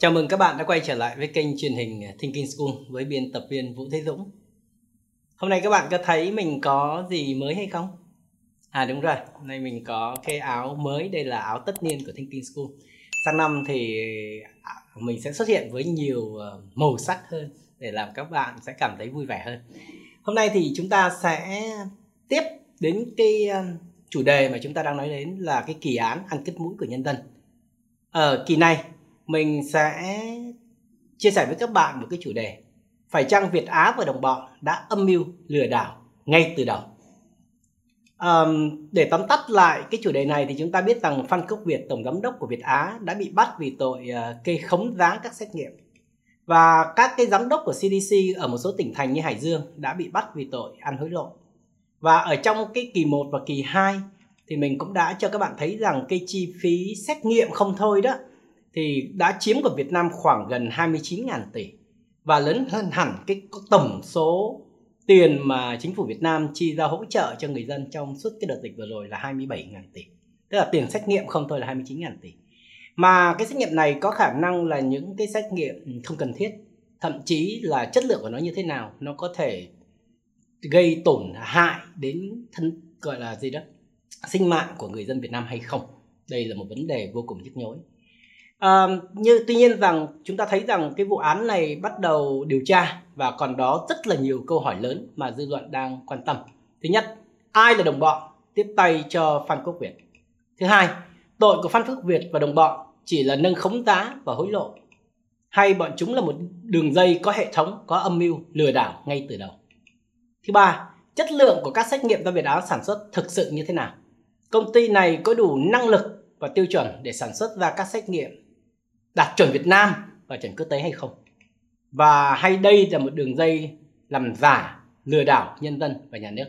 Chào mừng các bạn đã quay trở lại với kênh truyền hình Thinking School với biên tập viên Vũ Thế Dũng. Hôm nay các bạn có thấy mình có gì mới hay không? À đúng rồi, hôm nay mình có cái áo mới, đây là áo tất niên của Thinking School. Sang năm thì à, mình sẽ xuất hiện với nhiều ờ, màu sắc hơn để làm các bạn sẽ cảm thấy vui vẻ hơn. Hôm nay thì chúng ta sẽ tiếp đến cái ờ, chủ đề mà chúng ta đang nói đến là cái kỳ án ăn kết mũi của nhân dân. Ở kỳ này mình sẽ chia sẻ với các bạn một cái chủ đề. Phải chăng Việt Á và đồng bọn đã âm mưu lừa đảo ngay từ đầu? Um, để tóm tắt lại cái chủ đề này thì chúng ta biết rằng Phan Quốc Việt tổng giám đốc của Việt Á đã bị bắt vì tội uh, kê khống giá các xét nghiệm. Và các cái giám đốc của CDC ở một số tỉnh thành như Hải Dương đã bị bắt vì tội ăn hối lộ. Và ở trong cái kỳ 1 và kỳ 2 thì mình cũng đã cho các bạn thấy rằng cái chi phí xét nghiệm không thôi đó thì đã chiếm của Việt Nam khoảng gần 29.000 tỷ và lớn hơn hẳn cái tổng số tiền mà chính phủ Việt Nam chi ra hỗ trợ cho người dân trong suốt cái đợt dịch vừa rồi là 27.000 tỷ. Tức là tiền xét nghiệm không thôi là 29.000 tỷ. Mà cái xét nghiệm này có khả năng là những cái xét nghiệm không cần thiết, thậm chí là chất lượng của nó như thế nào, nó có thể gây tổn hại đến thân gọi là gì đó sinh mạng của người dân Việt Nam hay không. Đây là một vấn đề vô cùng nhức nhối. À, như tuy nhiên rằng chúng ta thấy rằng cái vụ án này bắt đầu điều tra và còn đó rất là nhiều câu hỏi lớn mà dư luận đang quan tâm. Thứ nhất, ai là đồng bọn tiếp tay cho Phan Quốc Việt? Thứ hai, tội của Phan Quốc Việt và đồng bọn chỉ là nâng khống giá và hối lộ hay bọn chúng là một đường dây có hệ thống, có âm mưu lừa đảo ngay từ đầu. Thứ ba, chất lượng của các xét nghiệm do Việt Á sản xuất thực sự như thế nào? Công ty này có đủ năng lực và tiêu chuẩn để sản xuất ra các xét nghiệm đạt chuẩn Việt Nam và chuẩn quốc tế hay không? Và hay đây là một đường dây làm giả, lừa đảo nhân dân và nhà nước.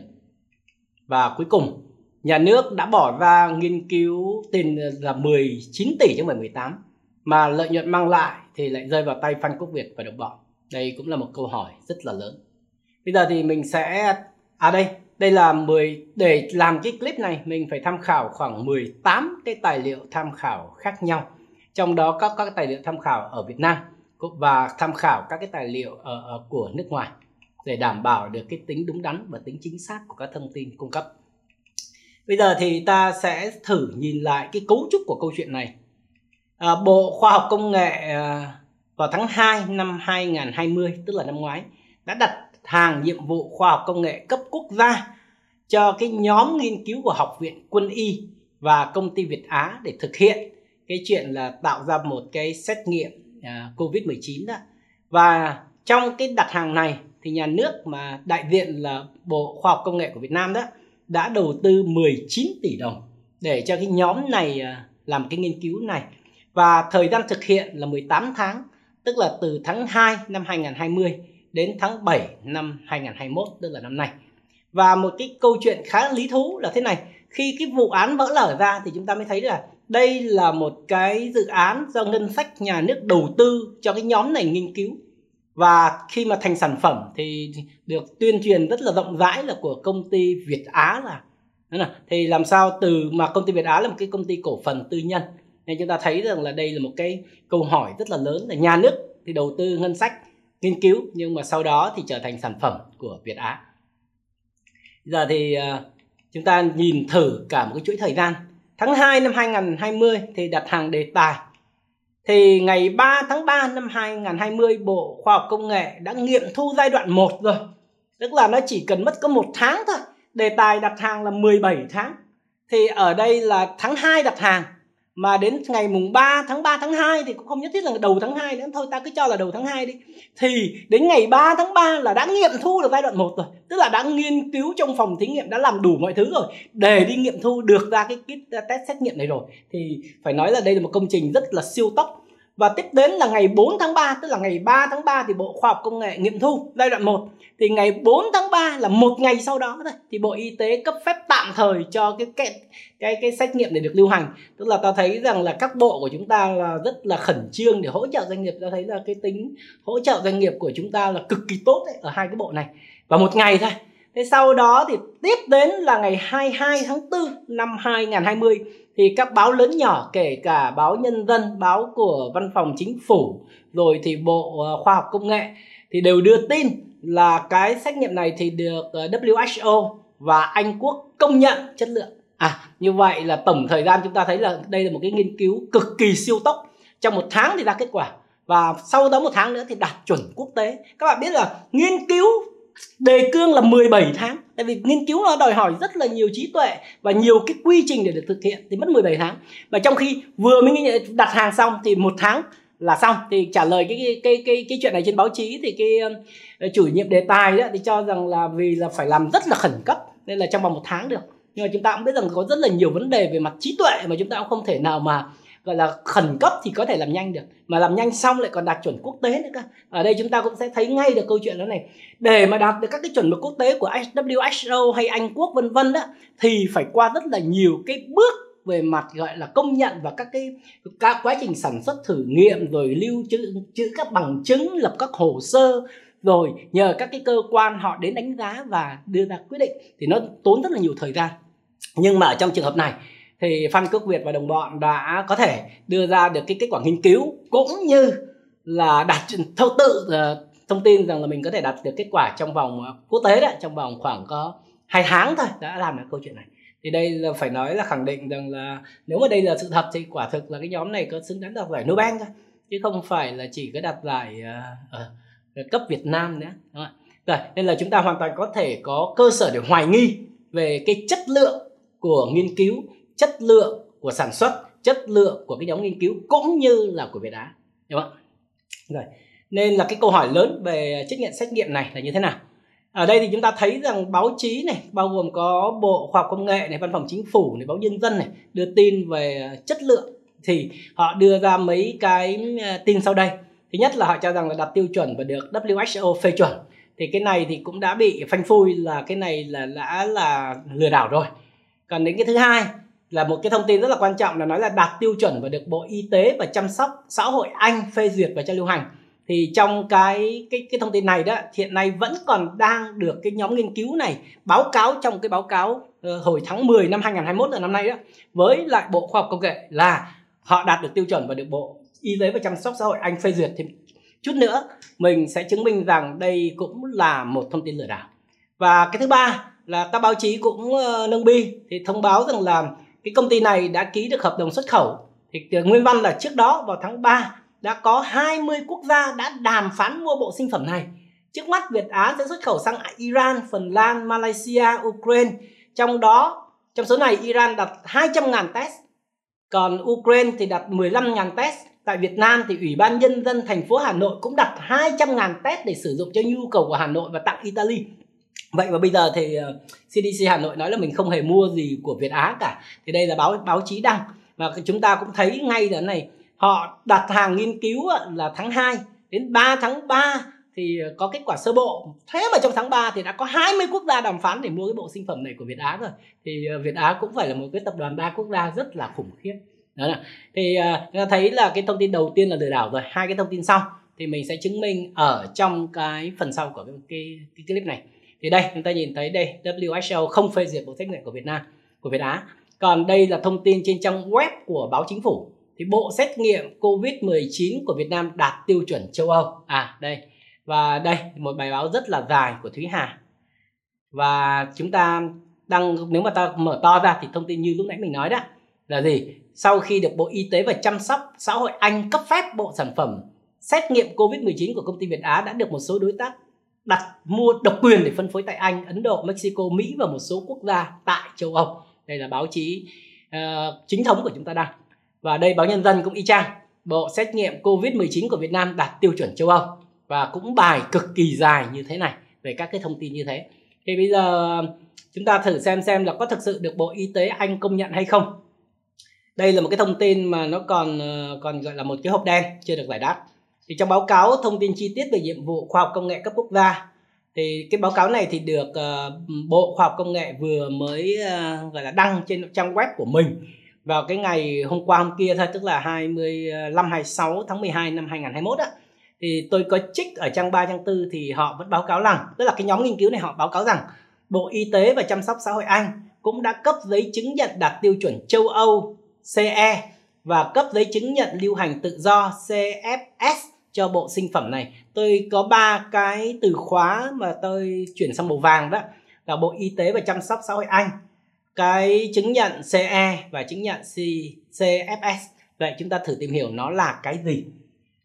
Và cuối cùng, nhà nước đã bỏ ra nghiên cứu tiền là 19 tỷ chứ không phải 18 mà lợi nhuận mang lại thì lại rơi vào tay Phan Quốc Việt và đồng bọn. Đây cũng là một câu hỏi rất là lớn. Bây giờ thì mình sẽ à đây đây là 10 để làm cái clip này mình phải tham khảo khoảng 18 cái tài liệu tham khảo khác nhau trong đó có các tài liệu tham khảo ở Việt Nam và tham khảo các cái tài liệu ở, ở của nước ngoài để đảm bảo được cái tính đúng đắn và tính chính xác của các thông tin cung cấp. Bây giờ thì ta sẽ thử nhìn lại cái cấu trúc của câu chuyện này. À, Bộ Khoa học Công nghệ à, vào tháng 2 năm 2020, tức là năm ngoái, đã đặt hàng nhiệm vụ khoa học công nghệ cấp quốc gia cho cái nhóm nghiên cứu của Học viện Quân y và công ty Việt Á để thực hiện cái chuyện là tạo ra một cái xét nghiệm à, uh, Covid-19 đó. Và trong cái đặt hàng này thì nhà nước mà đại diện là Bộ Khoa học Công nghệ của Việt Nam đó đã đầu tư 19 tỷ đồng để cho cái nhóm này uh, làm cái nghiên cứu này. Và thời gian thực hiện là 18 tháng, tức là từ tháng 2 năm 2020 đến tháng 7 năm 2021, tức là năm nay. Và một cái câu chuyện khá lý thú là thế này, khi cái vụ án vỡ lở ra thì chúng ta mới thấy là đây là một cái dự án do ngân sách nhà nước đầu tư cho cái nhóm này nghiên cứu. Và khi mà thành sản phẩm thì được tuyên truyền rất là rộng rãi là của công ty Việt Á là thì làm sao từ mà công ty Việt Á là một cái công ty cổ phần tư nhân. Nên chúng ta thấy rằng là đây là một cái câu hỏi rất là lớn là nhà nước thì đầu tư ngân sách nghiên cứu nhưng mà sau đó thì trở thành sản phẩm của Việt Á. Giờ thì ờ, chúng ta nhìn thử cả một cái chuỗi thời gian tháng 2 năm 2020 thì đặt hàng đề tài. Thì ngày 3 tháng 3 năm 2020 Bộ Khoa học Công nghệ đã nghiệm thu giai đoạn 1 rồi. Tức là nó chỉ cần mất có một tháng thôi. Đề tài đặt hàng là 17 tháng. Thì ở đây là tháng 2 đặt hàng mà đến ngày mùng 3 tháng 3 tháng 2 thì cũng không nhất thiết là đầu tháng 2 nữa. Thôi ta cứ cho là đầu tháng 2 đi. Thì đến ngày 3 tháng 3 là đã nghiệm thu được giai đoạn 1 rồi. Tức là đã nghiên cứu trong phòng thí nghiệm, đã làm đủ mọi thứ rồi. Để đi nghiệm thu được ra cái kit test xét nghiệm này rồi. Thì phải nói là đây là một công trình rất là siêu tốc và tiếp đến là ngày 4 tháng 3 tức là ngày 3 tháng 3 thì Bộ Khoa học Công nghệ nghiệm thu giai đoạn 1 thì ngày 4 tháng 3 là một ngày sau đó thôi thì Bộ Y tế cấp phép tạm thời cho cái cái cái, cái xét nghiệm để được lưu hành. Tức là ta thấy rằng là các bộ của chúng ta là rất là khẩn trương để hỗ trợ doanh nghiệp. Ta thấy là cái tính hỗ trợ doanh nghiệp của chúng ta là cực kỳ tốt đấy, ở hai cái bộ này. Và một ngày thôi. Thế sau đó thì tiếp đến là ngày 22 tháng 4 năm 2020 thì các báo lớn nhỏ, kể cả báo nhân dân, báo của văn phòng chính phủ, rồi thì bộ ờ, khoa học công nghệ, thì đều đưa tin là cái xét nghiệm này thì được ờ, WHO và Anh Quốc công nhận chất lượng. À như vậy là tổng thời gian chúng ta thấy là đây là một cái nghiên cứu cực kỳ siêu tốc. Trong một tháng thì ra kết quả. Và sau đó một tháng nữa thì đạt chuẩn quốc tế. Các bạn biết là nghiên cứu đề cương là 17 tháng. Tại vì nghiên cứu nó đòi hỏi rất là nhiều trí tuệ và nhiều cái quy trình để được thực hiện thì mất 17 tháng. Và trong khi vừa mới đặt hàng xong thì một tháng là xong. Thì trả lời cái cái cái cái, cái chuyện này trên báo chí thì cái ờ, chủ nhiệm đề tài đó thì cho rằng là vì là phải làm rất là khẩn cấp nên là trong vòng một tháng được. Nhưng mà chúng ta cũng biết rằng có rất là nhiều vấn đề về mặt trí tuệ mà chúng ta cũng không thể nào mà gọi là khẩn cấp thì có thể làm nhanh được, mà làm nhanh xong lại còn đạt chuẩn quốc tế nữa cơ. Ở đây chúng ta cũng sẽ thấy ngay được câu chuyện đó này. Để mà đạt được các cái chuẩn mực quốc tế của WHO hay Anh quốc, vân vân đó thì phải qua rất là nhiều cái bước về mặt, gọi là, công nhận và các cái, các quá trình sản xuất thử nghiệm, rồi lưu trữ trữ các bằng chứng, lập các hồ sơ, rồi nhờ các cái cơ quan họ đến đánh giá và đưa ra quyết định, thì nó tốn rất là nhiều thời gian. Nhưng mà ở trong trường hợp này thì Phan Quốc Việt và đồng bọn đã có thể đưa ra được cái kết quả nghiên cứu cũng như là đạt thâu tự ờ, thông tin rằng là mình có thể đạt được kết quả trong vòng ờ, quốc tế đấy trong vòng khoảng có hai tháng thôi đã làm được câu chuyện này thì đây là phải nói là khẳng định rằng là nếu mà đây là sự thật thì quả thực là cái nhóm này có xứng đáng đạt giải Nobel thôi chứ không phải là chỉ có đạt giải uh, uh, cấp Việt Nam nữa đúng không? rồi nên là chúng ta hoàn toàn có thể có cơ sở để hoài nghi về cái chất lượng của nghiên cứu chất lượng của sản xuất, chất lượng của cái nhóm nghiên cứu cũng như là của Việt Á. Đúng không rồi, nên là cái câu hỏi lớn về trách nhiệm, xét nghiệm này là như thế nào? Ở đây thì chúng ta thấy rằng báo chí này, bao gồm có bộ khoa học công nghệ này, văn phòng chính phủ này, báo nhân dân này đưa tin về ờ, chất lượng. Thì họ đưa ra mấy cái ờ, tin sau đây. Thứ nhất là họ cho rằng là đạt tiêu chuẩn và được WHO phê chuẩn. Thì cái này thì cũng đã bị phanh phui là cái này là đã là lừa đảo rồi. Còn đến cái thứ hai là một cái thông tin rất là quan trọng là nói là đạt tiêu chuẩn và được Bộ Y tế và chăm sóc xã hội Anh phê duyệt và cho lưu hành. Thì trong cái cái cái thông tin này đó hiện nay vẫn còn đang được cái nhóm nghiên cứu này báo cáo trong cái báo cáo uh, hồi tháng 10 năm 2021 là năm nay đó với lại Bộ Khoa học Công nghệ là họ đạt được tiêu chuẩn và được Bộ Y tế và chăm sóc xã hội Anh phê duyệt. Thì chút nữa mình sẽ chứng minh rằng đây cũng là một thông tin lừa đảo. Và cái thứ ba là các báo chí cũng uh, nâng bi thì thông báo rằng là cái công ty này đã ký được hợp đồng xuất khẩu thì ờ, nguyên văn là trước đó vào tháng 3 đã có 20 quốc gia đã đàm phán mua bộ sinh phẩm này. Trước mắt Việt Á sẽ xuất khẩu sang Iran, Phần Lan, Malaysia, Ukraine. Trong đó, trong số này Iran đặt 200.000 test, còn Ukraine thì đặt 15.000 test. Tại Việt Nam thì Ủy ban Nhân dân thành phố Hà Nội cũng đặt 200.000 test để sử dụng cho nhu cầu của Hà Nội và tặng Italy vậy và bây giờ thì ờ, CDC Hà Nội nói là mình không hề mua gì của Việt Á cả. Thì đây là báo báo chí đăng. Và chúng ta cũng thấy ngay là này họ đặt hàng nghiên cứu là tháng 2 đến 3 tháng 3 thì ờ, có kết quả sơ bộ. Thế mà trong tháng 3 thì đã có 20 quốc gia đàm phán để mua cái bộ sinh phẩm này của Việt Á rồi. Thì ờ, Việt Á cũng phải là một cái tập đoàn đa quốc gia rất là khủng khiếp. Đó là thì uh, thấy là cái thông tin đầu tiên là lừa đảo rồi. Hai cái thông tin sau thì mình sẽ chứng minh ở trong cái phần sau của cái, cái, cái clip này thì đây, chúng ta nhìn thấy đây WHO không phê duyệt bộ xét nghiệm của Việt Nam, của Việt Á. Còn đây là thông tin trên trang web của báo chính phủ. Thì bộ xét nghiệm COVID-19 của Việt Nam đạt tiêu chuẩn châu Âu. À đây. Và đây, một bài báo rất là dài của Thúy Hà. Và chúng ta đăng nếu mà ta mở to ra thì thông tin như lúc nãy mình nói đó, là gì? Sau khi được Bộ Y tế và chăm sóc xã hội Anh cấp phép bộ sản phẩm xét nghiệm COVID-19 của công ty Việt Á, đã được một số đối tác đặt mua độc quyền để phân phối tại Anh, Ấn Độ, Mexico, Mỹ và một số quốc gia tại châu Âu. Đây là báo chí uh, chính thống của chúng ta đang. Và đây báo Nhân dân cũng y chang. Bộ xét nghiệm COVID-19 của Việt Nam đạt tiêu chuẩn châu Âu và cũng bài cực kỳ dài như thế này về các cái thông tin như thế. Thì bây giờ chúng ta thử xem xem là có thực sự được Bộ Y tế Anh công nhận hay không. Đây là một cái thông tin mà nó còn ờ, còn gọi là một cái hộp đen chưa được giải đáp thì trong báo cáo thông tin chi tiết về nhiệm vụ khoa học công nghệ cấp quốc gia thì cái báo cáo này thì được uh, bộ khoa học công nghệ vừa mới uh, gọi là đăng trên trang web của mình vào cái ngày hôm qua hôm kia thôi tức là 25 26 tháng 12 năm 2021 á. Thì tôi có trích ở trang 3 trang 4 thì họ vẫn báo cáo rằng tức là cái nhóm nghiên cứu này họ báo cáo rằng Bộ Y tế và chăm sóc xã hội Anh cũng đã cấp giấy chứng nhận đạt tiêu chuẩn châu Âu CE và cấp giấy chứng nhận lưu hành tự do CFS cho bộ sinh phẩm này. Tôi có ba cái từ khóa mà tôi chuyển sang màu vàng đó là Bộ Y tế và Chăm sóc xã hội Anh, cái chứng nhận CE và chứng nhận CFS. Vậy chúng ta thử tìm hiểu nó là cái gì.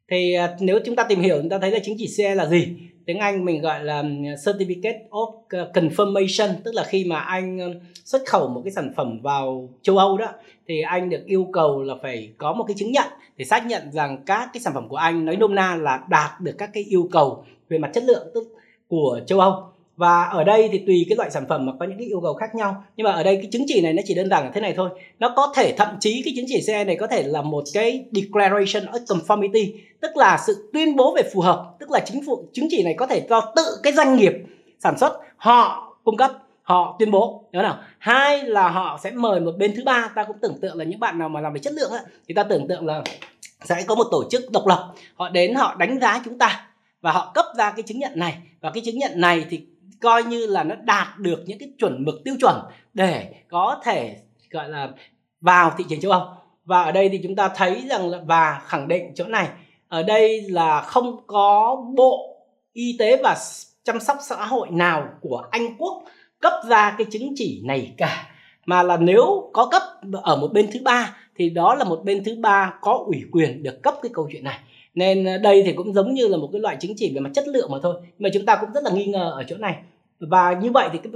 Thì à, nếu chúng ta tìm hiểu chúng ta thấy là chứng chỉ CE là gì? Tiếng Anh mình gọi là certificate of ờ, confirmation, tức là khi mà anh xuất khẩu một cái sản phẩm vào châu Âu đó, thì anh được yêu cầu là phải có một cái chứng nhận để xác nhận rằng các cái sản phẩm của anh nói nôm na là đạt được các cái yêu cầu về mặt chất lượng, tức, của châu Âu và ở đây thì tùy cái loại sản phẩm mà có những cái yêu cầu khác nhau. Nhưng mà ở đây cái chứng chỉ này nó chỉ đơn giản là thế này thôi. Nó có thể thậm chí cái chứng chỉ CE này có thể là một cái declaration of conformity tức là sự tuyên bố về phù hợp tức là chính phủ chứng chỉ này có thể do tự cái doanh nghiệp sản xuất họ cung cấp họ tuyên bố. Nhớ nào? Hai là họ sẽ mời một bên thứ ba. Ta cũng tưởng tượng là những bạn nào mà làm về chất lượng ấy, thì ta tưởng tượng là sẽ có một tổ chức độc lập. Họ đến họ đánh giá chúng ta và họ cấp ra cái chứng nhận này. Và cái chứng nhận này thì coi như là nó đạt được những cái chuẩn mực tiêu chuẩn để có thể, gọi là, vào thị trường châu Âu. Và ở đây thì chúng ta thấy rằng là, và khẳng định chỗ này, ở đây là không có bộ y tế và chăm sóc xã hội nào của Anh Quốc cấp ra cái chứng chỉ này cả. Mà là nếu có cấp ở một bên thứ ba, thì đó là một bên thứ ba có ủy quyền được cấp cái câu chuyện này nên ờ, đây thì cũng giống như là một cái loại chứng chỉ về mặt chất lượng mà thôi. Mà chúng ta cũng rất là nghi ngờ ở chỗ này. Và như vậy thì cái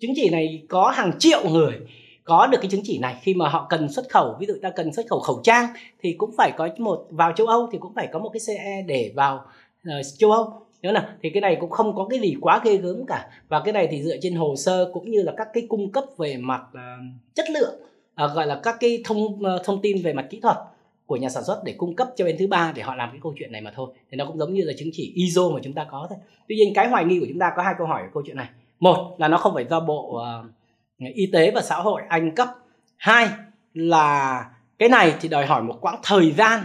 chứng chỉ này có hàng triệu người có được cái chứng chỉ này. Khi mà họ cần xuất khẩu ví dụ ta cần xuất khẩu khẩu trang thì cũng phải có một vào châu Âu thì cũng phải có một cái CE để vào uh, châu Âu. Nhớ nào? Thì cái này cũng không có cái gì quá ghê gớm cả. Và cái này thì dựa trên hồ sơ cũng như là các cái cung cấp về mặt uh, chất lượng uh, gọi là các cái thông uh, thông tin về mặt kỹ thuật của nhà sản xuất để cung cấp cho bên thứ ba để họ làm cái câu chuyện này mà thôi. Thì nó cũng giống như là chứng chỉ ISO mà chúng ta có thôi. Tuy nhiên cái hoài nghi của chúng ta có hai câu hỏi ở câu chuyện này. Một là nó không phải do bộ uh, y tế và xã hội anh cấp. Hai là cái này thì đòi hỏi một quãng thời gian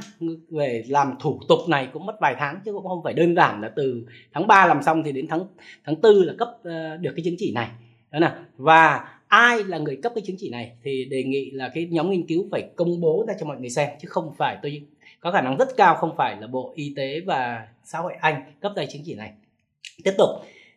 về làm thủ tục này cũng mất vài tháng chứ cũng không phải đơn giản là từ tháng 3 làm xong thì đến tháng tháng tư là cấp uh, được cái chứng chỉ này. Đó là và ai là người cấp cái chứng chỉ này thì đề nghị là cái nhóm nghiên cứu phải công bố ra cho mọi người xem, chứ không phải tôi có khả năng rất cao không phải là bộ y tế và xã hội anh cấp ra chứng chỉ này. Tiếp tục.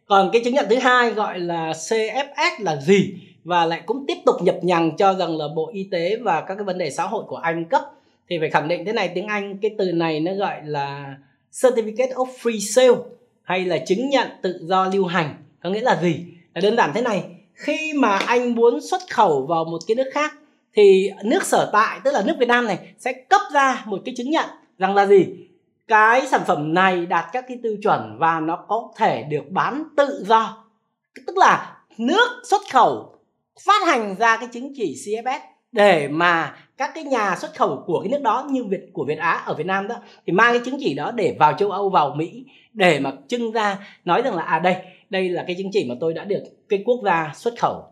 Còn cái chứng nhận thứ hai gọi là CFS là gì? Và lại cũng tiếp tục nhập nhằng cho rằng là bộ y tế và các cái vấn đề xã hội của anh cấp. Thì phải khẳng định thế này, tiếng anh cái từ này nó gọi là certificate of free sale hay là chứng nhận tự do lưu hành. Có nghĩa là gì? Là đơn giản thế này khi mà anh muốn xuất khẩu vào một cái nước khác, thì nước sở tại, tức là nước Việt Nam này, sẽ cấp ra một cái chứng nhận rằng là gì? Cái sản phẩm này đạt các cái tiêu chuẩn và nó có thể được bán tự do. Tức là nước xuất khẩu phát hành ra cái chứng chỉ CFS để mà các cái nhà xuất khẩu của cái nước đó như Việt, của Việt Á ở Việt Nam đó, thì mang cái chứng chỉ đó để vào châu Âu, vào Mỹ để mà trưng ra, nói rằng là à đây đây là cái chứng chỉ mà tôi đã được cái quốc gia xuất khẩu.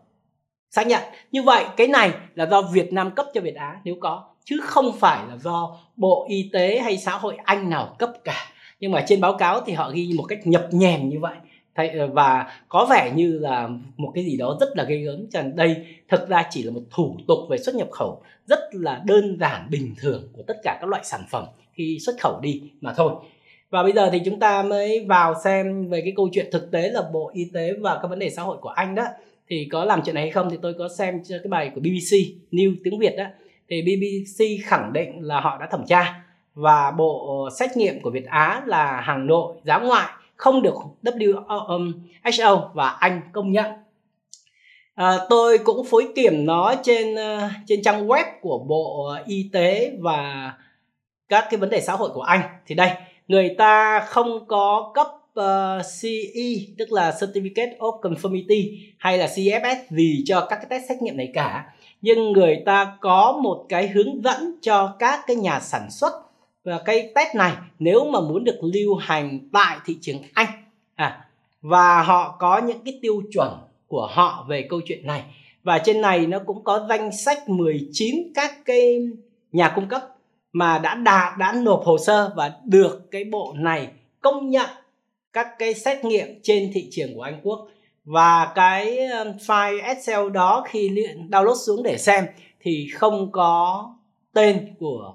Xác nhận. Như vậy, cái này là do Việt Nam cấp cho Việt Á, nếu có. Chứ không phải là do Bộ Y tế hay xã hội Anh nào cấp cả. Nhưng mà trên báo cáo thì họ ghi một cách nhập nhèm như vậy. Ờ, và có vẻ như là một cái gì đó rất là ghê gớm. Rằng đây thực ra chỉ là một thủ tục về xuất nhập khẩu. Rất là đơn giản, bình thường của tất cả các loại sản phẩm khi xuất khẩu đi mà thôi và bây giờ thì chúng ta mới vào xem về cái câu chuyện thực tế là bộ y tế và các vấn đề xã hội của anh đó. Thì có làm chuyện này hay không thì tôi có xem cái bài của BBC News tiếng Việt đó. Thì BBC khẳng định là họ đã thẩm tra và bộ xét nghiệm của Việt Á là hàng nội giá ngoại không được WHO ờ, và Anh công nhận. À, tôi cũng phối kiểm nó trên uh, trên trang web của bộ y tế và các cái vấn đề xã hội của Anh. Thì đây người ta không có cấp ờ, uh, CE tức là Certificate of Conformity hay là CFS gì cho các cái test xét nghiệm này cả. Nhưng người ta có một cái hướng dẫn cho các cái nhà sản xuất và cái test này nếu mà muốn được lưu hành tại thị trường Anh. À và họ có những cái tiêu chuẩn của họ về câu chuyện này. Và trên này nó cũng có danh sách 19 các cái nhà cung cấp mà đã đạt, đã nộp hồ sơ và được cái bộ này công nhận các cái xét nghiệm trên thị trường của Anh Quốc. Và cái um, file Excel đó khi download xuống để xem thì không có tên của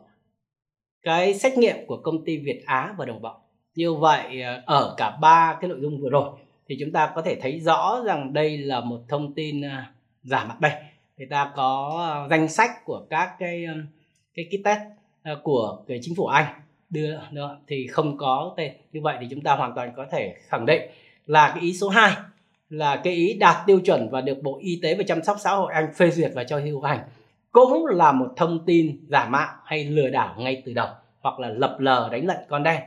cái xét nghiệm của công ty Việt Á và đồng bọn. Như vậy ờ, ở cả ba cái nội dung vừa rồi thì chúng ta có thể thấy rõ rằng đây là một thông tin ờ, giả mạo đây. Người ta có ờ, danh sách của các cái um, cái kit test. Ờ, của cái chính phủ Anh. Đưa nữa thì không có tên. Như vậy thì chúng ta hoàn toàn có thể khẳng định là cái ý số 2 là cái ý đạt tiêu chuẩn và được Bộ Y tế và chăm sóc xã hội Anh phê duyệt và cho hữu hành, cũng là một thông tin giả mạo hay lừa đảo ngay từ đầu hoặc là lập lờ đánh lận con đen.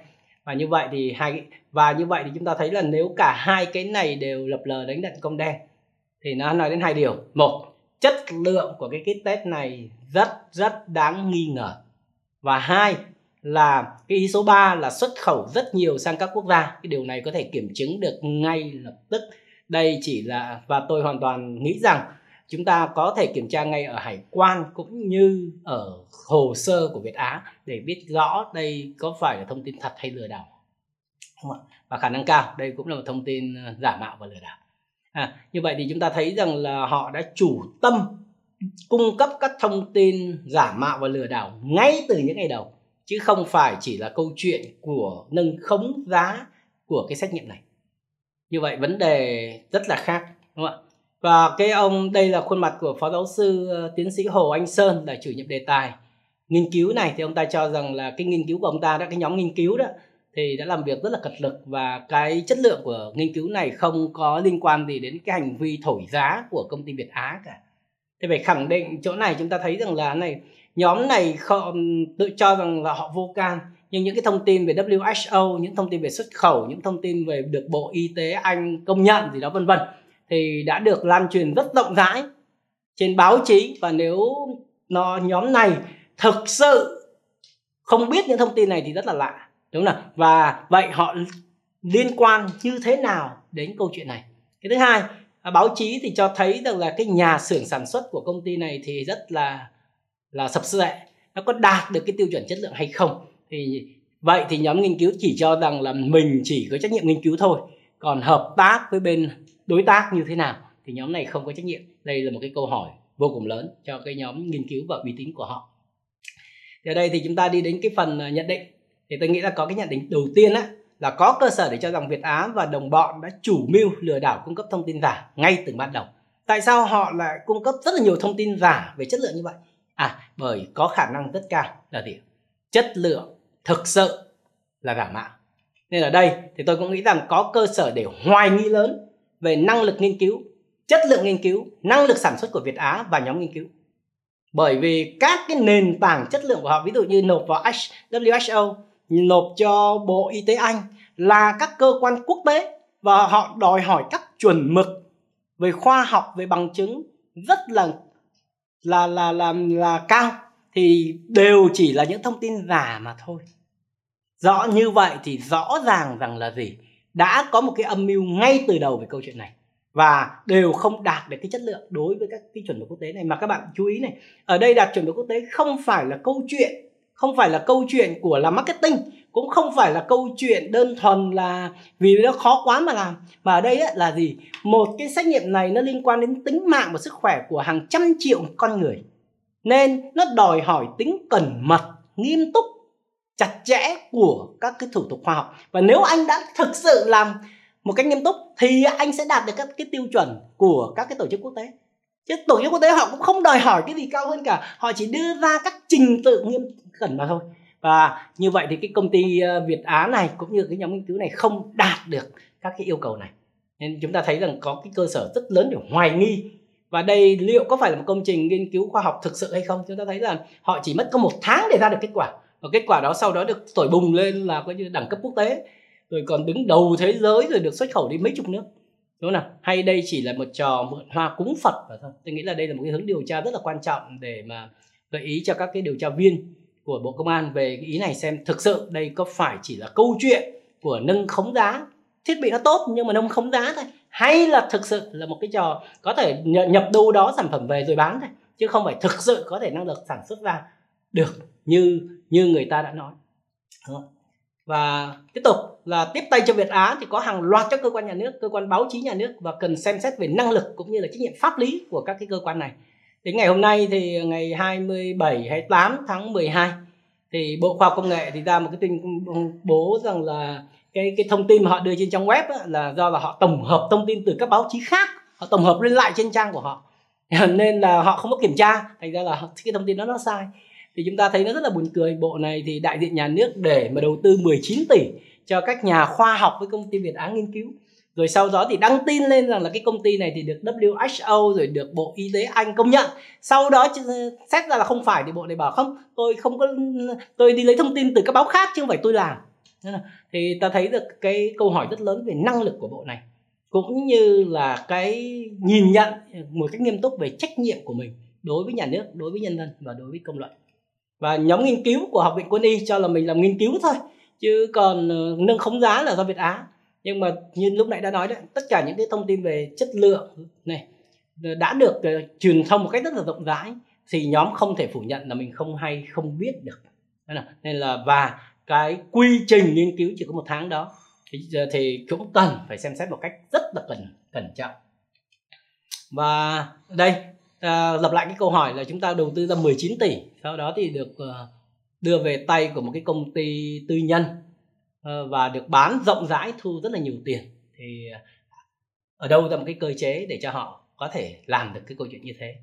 Và như vậy thì hai và như vậy thì chúng ta thấy là nếu cả hai cái này đều lập lờ đánh lận con đen, thì nó nói đến hai điều. Một, chất lượng của cái kit test này rất rất đáng nghi ngờ và hai là cái ý số 3 là xuất khẩu rất nhiều sang các quốc gia. Cái điều này có thể kiểm chứng được ngay lập tức. Đây chỉ là và tôi hoàn toàn nghĩ rằng chúng ta có thể kiểm tra ngay ở hải quan cũng như ở hồ sơ của Việt Á để biết rõ đây có phải là thông tin thật hay lừa đảo. Không ạ? Và khả năng cao đây cũng là một thông tin ờ, giả mạo và lừa đảo. À, như vậy thì chúng ta thấy rằng là họ đã chủ tâm cung cấp các thông tin giả mạo và lừa đảo ngay từ những ngày đầu, chứ không phải chỉ là câu chuyện của nâng khống giá của cái xét nghiệm này. Như vậy vấn đề rất là khác, đúng không ạ? Và cái ông, đây là khuôn mặt của phó giáo sư ờ, tiến sĩ Hồ Anh Sơn là chủ nhiệm đề tài. Nghiên cứu này thì ông ta cho rằng là cái nghiên cứu của ông ta đã cái nhóm nghiên cứu đó, thì đã làm việc rất là cật lực và cái chất lượng của nghiên cứu này không có liên quan gì đến cái hành vi thổi giá của công ty Việt Á cả. Thì phải khẳng định chỗ này chúng ta thấy rằng là này nhóm này không tự cho rằng là họ vô can. Nhưng những cái thông tin về WHO, những thông tin về xuất khẩu, những thông tin về được Bộ Y tế Anh công nhận gì đó vân vân thì đã được lan truyền rất rộng rãi trên báo chí. Và nếu nó nhóm này thực sự không biết những thông tin này thì rất là lạ đúng không nào? Và vậy họ liên quan như thế nào đến câu chuyện này? Cái thứ hai À, báo chí thì cho thấy rằng là cái nhà xưởng sản xuất của công ty này thì rất là là sập sệ. Nó có đạt được cái tiêu chuẩn chất lượng hay không? Thì vậy thì nhóm nghiên cứu chỉ cho rằng là mình chỉ có trách nhiệm nghiên cứu thôi. Còn hợp tác với bên đối tác như thế nào thì nhóm này không có trách nhiệm. Đây là một cái câu hỏi vô cùng lớn cho cái nhóm nghiên cứu và uy tín của họ. Thì ở đây thì chúng ta đi đến cái phần à, nhận định. Thì tôi nghĩ là có cái nhận định đầu tiên á là có cơ sở để cho rằng Việt Á và đồng bọn đã chủ mưu lừa đảo cung cấp thông tin giả ngay từ ban đầu. Tại sao họ lại cung cấp rất là nhiều thông tin giả về chất lượng như vậy? À, bởi có khả năng rất cao là gì? Chất lượng thực sự là giả mạo. Nên ở đây thì tôi cũng nghĩ rằng có cơ sở để hoài nghi lớn về năng lực nghiên cứu, chất lượng nghiên cứu, năng lực sản xuất của Việt Á và nhóm nghiên cứu. Bởi vì các cái nền tảng chất lượng của họ ví dụ như nộp vào WHO, nộp cho Bộ Y tế Anh là các cơ quan quốc tế và họ đòi hỏi các chuẩn mực về khoa học, về bằng chứng rất là là là là là cao thì đều chỉ là những thông tin giả mà thôi. Rõ như vậy thì rõ ràng rằng là gì? đã có một cái âm mưu ngay từ đầu về câu chuyện này và đều không đạt được cái chất lượng đối với các cái chuẩn mực quốc tế này mà các bạn chú ý này, ở đây đạt chuẩn mực quốc tế không phải là câu chuyện không phải là câu chuyện của là marketing cũng không phải là câu chuyện đơn thuần là vì nó khó quá mà làm. Mà ở đây ấy, là gì? Một cái xét nghiệm này nó liên quan đến tính mạng và sức khỏe của hàng trăm triệu con người. Nên nó đòi hỏi tính cẩn mật nghiêm túc chặt chẽ của các cái thủ tục khoa học. Và nếu anh đã thực sự làm một cách nghiêm túc thì anh sẽ đạt được các cái tiêu chuẩn của các cái tổ chức quốc tế chứ tổ chức quốc tế họ cũng không đòi hỏi cái gì cao hơn cả. Họ chỉ đưa ra các trình tự nghiêm cẩn mà thôi. Và như vậy thì cái công ty ờ, Việt Á này cũng như cái nhóm nghiên cứu này không đạt được các cái yêu cầu này. Nên chúng ta thấy rằng có cái cơ sở rất lớn để hoài nghi. Và đây liệu có phải là một công trình nghiên cứu khoa học thực sự hay không? Chúng ta thấy là họ chỉ mất có một tháng để ra được kết quả. Và kết quả đó sau đó được thổi bùng lên là coi như đẳng cấp quốc tế. Rồi còn đứng đầu thế giới rồi được xuất khẩu đi mấy chục nước đúng không nào? Hay đây chỉ là một trò mượn hoa cúng phật và thôi. Tôi nghĩ là đây là một cái hướng điều tra rất là quan trọng để mà gợi ý cho các cái điều tra viên của bộ công an về cái ý này xem thực sự đây có phải chỉ là câu chuyện của nâng khống giá, thiết bị nó tốt nhưng mà nâng khống giá thôi, hay là thực sự là một cái trò có thể nhập đâu đó sản phẩm về rồi bán thôi, chứ không phải thực sự có thể năng lực sản xuất ra được như như người ta đã nói. Đúng không? Và tiếp tục là tiếp tay cho Việt Á thì có hàng loạt các cơ quan nhà nước, cơ quan báo chí nhà nước và cần xem xét về năng lực cũng như là trách nhiệm pháp lý của các cái cơ quan này. đến ngày hôm nay thì ngày 27 28 tháng 12 thì Bộ Khoa học Công nghệ thì ra một cái tuyên bố rằng là cái cái thông tin mà họ đưa trên trang web á, là do là họ tổng hợp thông tin từ các báo chí khác họ tổng hợp lên lại trên trang của họ nên là họ không có kiểm tra thành ra là cái thông tin đó nó sai thì chúng ta thấy nó rất là buồn cười. Bộ này thì đại diện nhà nước để mà đầu tư 19 tỷ cho các nhà khoa học với công ty Việt Á nghiên cứu. Rồi sau đó thì đăng tin lên rằng là cái công ty này thì được WHO rồi được Bộ Y tế Anh công nhận. Sau đó xét ra là không phải thì bộ này bảo không, tôi không có, tôi đi lấy thông tin từ các báo khác chứ không phải tôi làm. Thì ta thấy được cái câu hỏi rất lớn về năng lực của bộ này, cũng như là cái nhìn nhận một cách nghiêm túc về trách nhiệm của mình đối với nhà nước, đối với nhân dân và đối với công luận và nhóm nghiên cứu của học viện quân y cho là mình làm nghiên cứu thôi chứ còn ờ, nâng khống giá là do việt á. Nhưng mà như lúc nãy đã nói đấy tất cả những cái thông tin về chất lượng này ờ, đã được uh, truyền thông một cách rất là rộng rãi thì nhóm không thể phủ nhận là mình không hay không biết được. Nên là và cái quy trình nghiên cứu chỉ có một tháng đó thì, thì cũng cần phải xem xét một cách rất là cẩn cẩn trọng. Và đây à, lặp lại cái câu hỏi là chúng ta đầu tư ra 19 tỷ sau đó thì được ờ, đưa về tay của một cái công ty tư nhân ờ, và được bán rộng rãi thu rất là nhiều tiền. Thì à, ở đâu ra một cái cơ chế để cho họ có thể làm được cái câu chuyện như thế?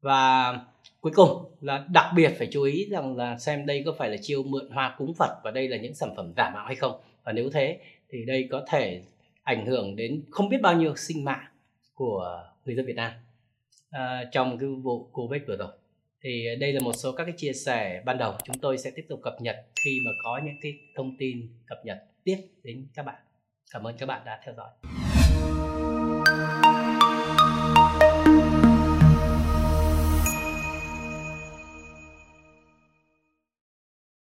Và cuối cùng là đặc biệt phải chú ý rằng là xem đây có phải là chiêu mượn hoa cúng phật và đây là những sản phẩm giả mạo hay không? Và nếu thế thì đây có thể ảnh hưởng đến không biết bao nhiêu sinh mạng của người dân Việt Nam uh, trong cái vụ Covid vừa rồi. Thì à, đây là một số các cái chia sẻ ban đầu. Chúng tôi sẽ tiếp tục cập nhật khi mà có những cái thông tin cập nhật tiếp đến các bạn. Cảm ơn các bạn đã theo dõi.